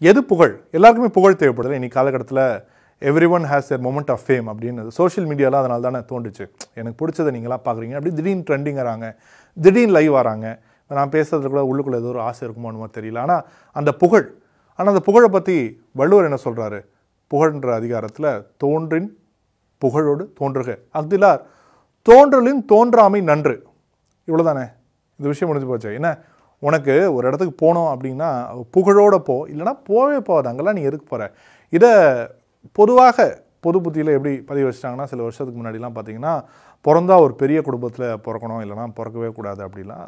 எது புகழ்? எல்லாருக்குமே புகழ் தேவைப்படுது. இன்னைக்கு காலகட்டத்தில் every one has a moment of fame அப்படின்னு சோஷியல் மீடியாலாம் அதனால தானே தோண்டுச்சு எனக்கு பிடிச்சதை நீங்களாம் பார்க்குறீங்க. அப்படி திடீர்னு ட்ரெண்டிங் வராங்க. திடீர்னு லைவ் வராங்க. நான் பேசுறதுல கூட உள்ளுக்குள்ளே ஏதோ ஒரு ஆசை இருக்குமோன்னு தெரியல. ஆனால் அந்த புகழ் ஆனால் அந்த புகழை பற்றி வள்ளுவர் என்ன சொல்கிறாரு புகழ்ன்ற அதிகாரத்தில் தோன்றின் புகழோடு தோன்றுக. அக்திலார் தோன்றலின் தோன்றாமை நன்று. இவ்வளோதானே இந்த விஷயம் முடிஞ்சு போச்சு. என்ன? உனக்கு ஒரு இடத்துக்கு போனோம் அப்படின்னா புகழோடு போ. இல்லைன்னா போவே போகாது. அங்கெல்லாம் நீ எதுக்கு போகிற இதை பொதுவாக பொது புத்தியில் எப்படி பதிவு வச்சிட்டாங்கன்னா சில வருஷத்துக்கு முன்னாடிலாம் பார்த்தீங்கன்னா பிறந்தா ஒரு பெரிய குடும்பத்தில் பிறக்கணும் இல்லைன்னா பிறக்கவே கூடாது அப்படிலாம்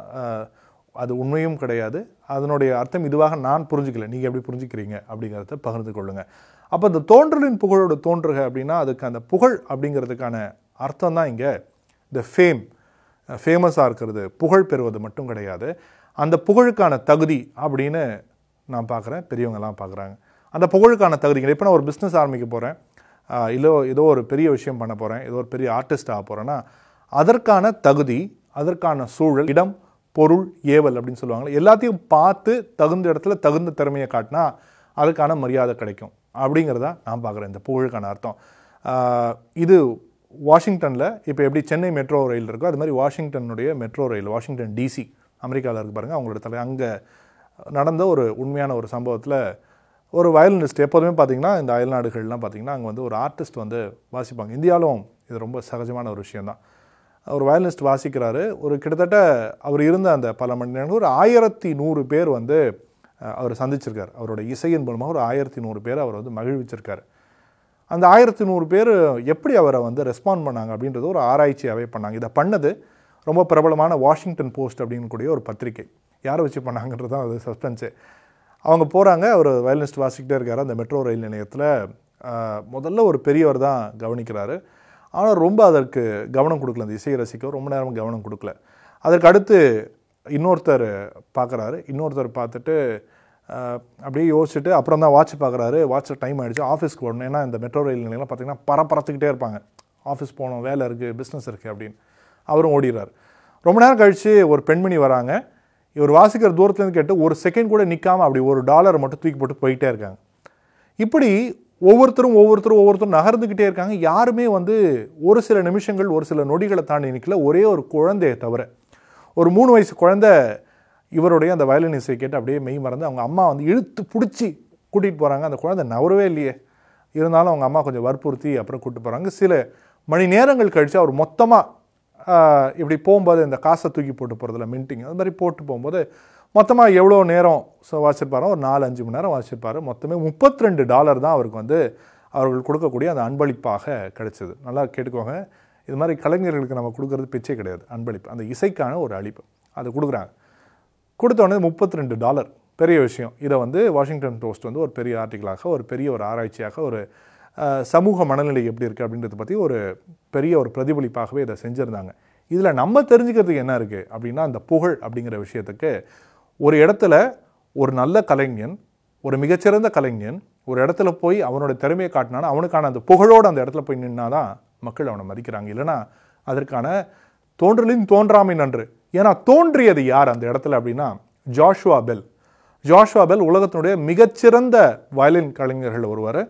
அது உண்மையும் கிடையாது. அதனுடைய அர்த்தம் இதுவாக நான் புரிஞ்சுக்கல. நீங்கள் எப்படி புரிஞ்சுக்கிறீங்க அப்படிங்கிறத பகிர்ந்து கொள்ளுங்கள் அப்போ இந்த தோன்றலின் புகழோட தோன்றுக அப்படின்னா அதுக்கு அந்த புகழ் அப்படிங்கிறதுக்கான அர்த்தம் தான் இங்கே. இந்த ஃபேம் ஃபேமஸாக இருக்கிறது. புகழ் பெறுவது மட்டும் கிடையாது. அந்த புகழுக்கான தகுதி அப்படின்னு நான் பார்க்குறேன். பெரியவங்கெல்லாம் பார்க்குறாங்க. அந்த புகழுக்கான தகுதிகள் இப்போ நான் ஒரு பிஸ்னஸ் ஆரம்பிக்க போகிறேன். இல்லை ஏதோ ஒரு பெரிய விஷயம் பண்ண போகிறேன். ஏதோ ஒரு பெரிய ஆர்டிஸ்ட் ஆக போகிறேன்னா அதற்கான தகுதி அதற்கான சூழல் இடம் பொருள் ஏவல் அப்படின்னு சொல்லுவாங்க எல்லாத்தையும் பார்த்து தகுந்த இடத்துல தகுந்த திறமையை காட்டினா அதுக்கான மரியாதை கிடைக்கும். அப்படிங்கிறதா நான் பார்க்குறேன். இந்த புகழுக்கான அர்த்தம். இது வாஷிங்டனில் இப்போ எப்படி சென்னை மெட்ரோ ரயில் இருக்கோ அது மாதிரி வாஷிங்டனுடைய மெட்ரோ ரயில் வாஷிங்டன் டிசி அமெரிக்காவில் இருக்கு பாருங்கள் அவங்களோட தலை. அங்கே நடந்த ஒரு உண்மையான ஒரு சம்பவத்தில் ஒரு வயலினிஸ்ட் எப்போதுமே பார்த்தீங்கன்னா இந்த அயல்நாடுகள்லாம் பார்த்தீங்கன்னா அங்கே வந்து ஒரு ஆர்டிஸ்ட் வந்து வாசிப்பாங்க. இந்தியாவிலும் இது ரொம்ப சகஜமான ஒரு விஷயந்தான் ஒரு வயலினிஸ்ட் வாசிக்கிறாரு. ஒரு கிட்டத்தட்ட அவர் இருந்த அந்த பல மணி நேரம் ஒரு ஆயிரத்தி நூறு பேர் வந்து அவர் சந்திச்சிருக்கார். அவரோட இசையின் மூலமாக ஒரு ஆயிரத்தி நூறு பேர் அவர் வந்து மகிழ்விச்சிருக்காரு. அந்த ஆயிரத்தி நூறு பேர் எப்படி அவரை வந்து ரெஸ்பாண்ட் பண்ணாங்க அப்படின்றது ஒரு ஆராய்ச்சியாகவே பண்ணாங்க. இதை பண்ணது ரொம்ப பிரபலமான வாஷிங்டன் போஸ்ட் அப்படின்னு கூடிய ஒரு பத்திரிகை. யாரை வச்சு பண்ணாங்கன்றது தான் அது சஸ்பென்ஸு அவங்க போகிறாங்க அவர் வயலினிஸ்ட் வாசிக்கிட்டே இருக்கார் அந்த மெட்ரோ ரயில் நிலையத்தில். முதல்ல ஒரு பெரியவர் தான் கவனிக்கிறாரு. ஆனால் ரொம்ப அதற்கு கவனம் கொடுக்கல அந்த இசையை ரசிக்க ரொம்ப நேரம் கவனம் கொடுக்கல. அதற்கு அடுத்து இன்னொருத்தர் பார்க்குறாரு இன்னொருத்தர் பார்த்துட்டு அப்படியே யோசிச்சுட்டு அப்புறம் தான் வாட்ச் பார்க்குறாரு வாட்சில் டைம் ஆயிடுச்சு. ஆஃபீஸ்க்கு போடணும் ஏன்னா இந்த மெட்ரோ ரயில் நிலையம்லாம் பார்த்தீங்கன்னா பரப்பரத்துக்கிட்டே இருப்பாங்க. ஆஃபீஸ் போகணும் வேலை இருக்குது பிஸ்னஸ் இருக்குது அப்படின்னு. அவரும் ஓடிடுறார். ரொம்ப நேரம் கழித்து ஒரு பெண்மணி வராங்க. இவர் வாசிக்கிற தூரத்துலேருந்து கேட்டு ஒரு செகண்ட் கூட நிற்காமல் அப்படி ஒரு டாலரை மட்டும் தூக்கி போட்டு போயிட்டே இருக்காங்க. இப்படி ஒவ்வொருத்தரும் ஒவ்வொருத்தரும் ஒவ்வொருத்தரும் நகர்ந்துக்கிட்டே இருக்காங்க. யாருமே வந்து ஒரு சில நிமிஷங்கள் ஒரு சில நொடிகளை தாண்டி நிற்கல ஒரே ஒரு குழந்தையை தவிர. ஒரு மூணு வயசு குழந்தை இவருடைய அந்த வயலின் இசை கேட்டு அப்படியே மெய் மறந்து அவங்க அம்மா வந்து இழுத்து பிடிச்சி கூட்டிகிட்டு போகிறாங்க அந்த குழந்தை நவரவே இல்லையே. இருந்தாலும் அவங்க அம்மா கொஞ்சம் வற்புறுத்தி அப்புறம் கூப்பிட்டு போகிறாங்க சில மணி நேரங்கள் கழித்து அவர் மொத்தமாக இப்படி போகும்போது இந்த காசை தூக்கி போட்டு போகிறதுல மின்ட்டிங் அது மாதிரி போட்டு போகும்போது மொத்தமாக எவ்வளோ நேரம் ஸோ வாசிச்சிருப்பாரோ? ஒரு நாலு அஞ்சு மணி நேரம் வாசிச்சிருப்பாரு. மொத்தமே 32 டாலர் தான் அவருக்கு வந்து அவர்கள் கொடுக்கக்கூடிய அந்த அன்பளிப்பாக கிடைச்சது. நல்லா கேட்டுக்கோங்க. இது மாதிரி கலைஞர்களுக்கு நம்ம கொடுக்கறது பிச்சை கிடையாது. அன்பளிப்பு. அந்த இசைக்கான ஒரு அளிப்பு. அதை கொடுக்குறாங்க. கொடுத்தோடனே முப்பத்தி ரெண்டு டாலர் பெரிய விஷயம். இதை வந்து வாஷிங்டன் போஸ்ட் வந்து ஒரு பெரிய ஆர்டிக்கலாக ஒரு பெரிய ஒரு ஆராய்ச்சியாக ஒரு சமூக மனநிலை எப்படி இருக்குது அப்படின்றத பற்றி ஒரு பெரிய ஒரு பிரதிபலிப்பாகவே இதை செஞ்சுருந்தாங்க. இதில் நம்ம தெரிஞ்சுக்கிறதுக்கு என்ன இருக்குது அப்படின்னா அந்த புகழ் அப்படிங்கிற விஷயத்துக்கு ஒரு இடத்துல ஒரு நல்ல கலைஞன் ஒரு மிகச்சிறந்த கலைஞன் ஒரு இடத்துல போய் அவனோட திறமையை காட்டினானா அவனுக்கான அந்த புகழோடு அந்த இடத்துல போய் நின்னாதான் மக்கள் அவனை மதிக்கிறாங்க. இல்லைன்னா அதற்கான தோன்றலின் தோன்றாமை நன்று. ஏன்னா தோன்றியது யார் அந்த இடத்துல அப்படின்னா ஜாஷுவா பெல். ஜாஷுவா பெல் உலகத்தினுடைய மிகச்சிறந்த வயலின் கலைஞர்கள் ஒருவர்.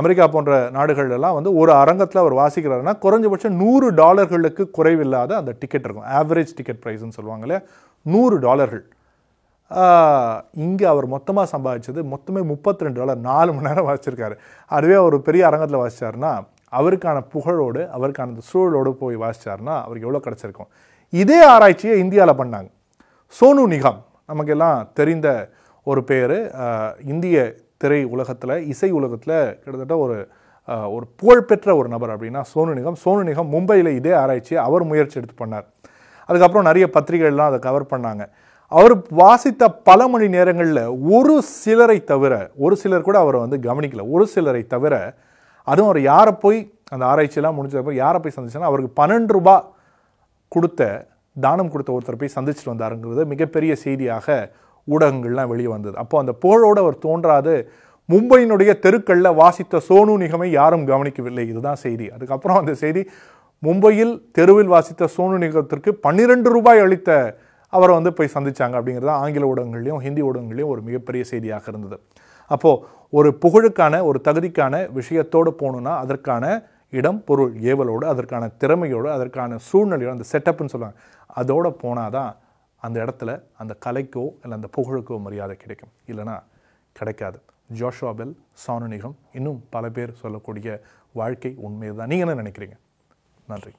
அமெரிக்கா போன்ற நாடுகள் எல்லாம் வந்து ஒரு அரங்கத்தில் அவர் வாசிக்கிறாருன்னா குறைஞ்சபட்சம் நூறு டாலர்களுக்கு குறைவில்லாத அந்த டிக்கெட் இருக்கும். ஆவரேஜ் டிக்கெட் ப்ரைஸ்னு சொல்லுவாங்க இல்லையா நூறு டாலர்கள். இங்கே அவர் மொத்தமாக சம்பாதிச்சது மொத்தமே 32 டாலர் நாலு மணி நேரம் வாசிச்சிருக்காரு. அதுவே அவர் பெரிய அரங்கத்தில் வாசித்தார்னா அவருக்கான புகழோடு அவருக்கான அந்த சூழலோடு போய் வாசிச்சாருன்னா அவருக்கு எவ்வளோ கிடச்சிருக்கும். இதே ஆராய்ச்சியை இந்தியாவில் பண்ணாங்க. சோனு நிகாம் நமக்கெல்லாம் தெரிந்த ஒரு பேர். இந்திய திரை உலகத்தில் இசை உலகத்தில் கிட்டத்தட்ட ஒரு ஒரு புகழ்பெற்ற ஒரு நபர் அப்படின்னா சோனு நிகம். சோனு நிகம் மும்பையில் இதே ஆராய்ச்சியை அவர் முயற்சி எடுத்து பண்ணார். அதுக்கப்புறம் நிறைய பத்திரிகைகள்லாம் அதை கவர் பண்ணாங்க. அவர் வாசித்த பல மணி நேரங்களில் ஒரு சிலரை தவிர ஒரு சிலர் கூட அவரை வந்து கவனிக்கல. ஒரு சிலரை தவிர அதுவும் அவர் யாரை போய் அந்த ஆராய்ச்சியெல்லாம் முடிஞ்சதுக்கப்புறம் யாரை போய் சந்திச்சாங்கன்னா அவருக்கு பன்னெண்டு ரூபாய் கொடுத்த தானம் கொடுத்த ஒருத்தர் போய் சந்திச்சுட்டு வந்தாருங்கிறது மிகப்பெரிய செய்தியாக ஊடகங்கள்லாம் வெளியே வந்தது. அப்போ அந்த புகழோடு அவர் தோன்றாது. மும்பையினுடைய தெருக்களில் வாசித்த சோனு நிகமை யாரும் கவனிக்கவில்லை. இதுதான் செய்தி. அதுக்கப்புறம் அந்த செய்தி மும்பையில் தெருவில் வாசித்த சோனு நிகத்திற்கு பன்னிரெண்டு ரூபாய் அளித்த அவரை வந்து போய் சந்திச்சாங்க அப்படிங்கிறது ஆங்கில ஊடகங்கள்லையும் ஹிந்தி ஊடகங்கள்லையும் ஒரு மிகப்பெரிய செய்தியாக இருந்தது. அப்போது ஒரு புகழுக்கான ஒரு தகுதிக்கான விஷயத்தோடு போகணுன்னா அதற்கான இடம் பொருள் ஏவலோடு அதற்கான திறமையோடு அதற்கான சூழ்நிலையோடு அந்த செட்டப்னு சொல்லுவாங்க. அதோடு போனால் தான் அந்த இடத்துல அந்த கலைக்கோ இல்லை அந்த புகழுக்கோ மரியாதை கிடைக்கும். இல்லைன்னா கிடைக்காது. ஜோஷுவா பெல் சானுநிகம் இன்னும் பல பேர் சொல்லக்கூடிய வாழ்க்கை உண்மையை தான் நீங்கள் என்ன நினைக்கிறீங்க? நன்றி.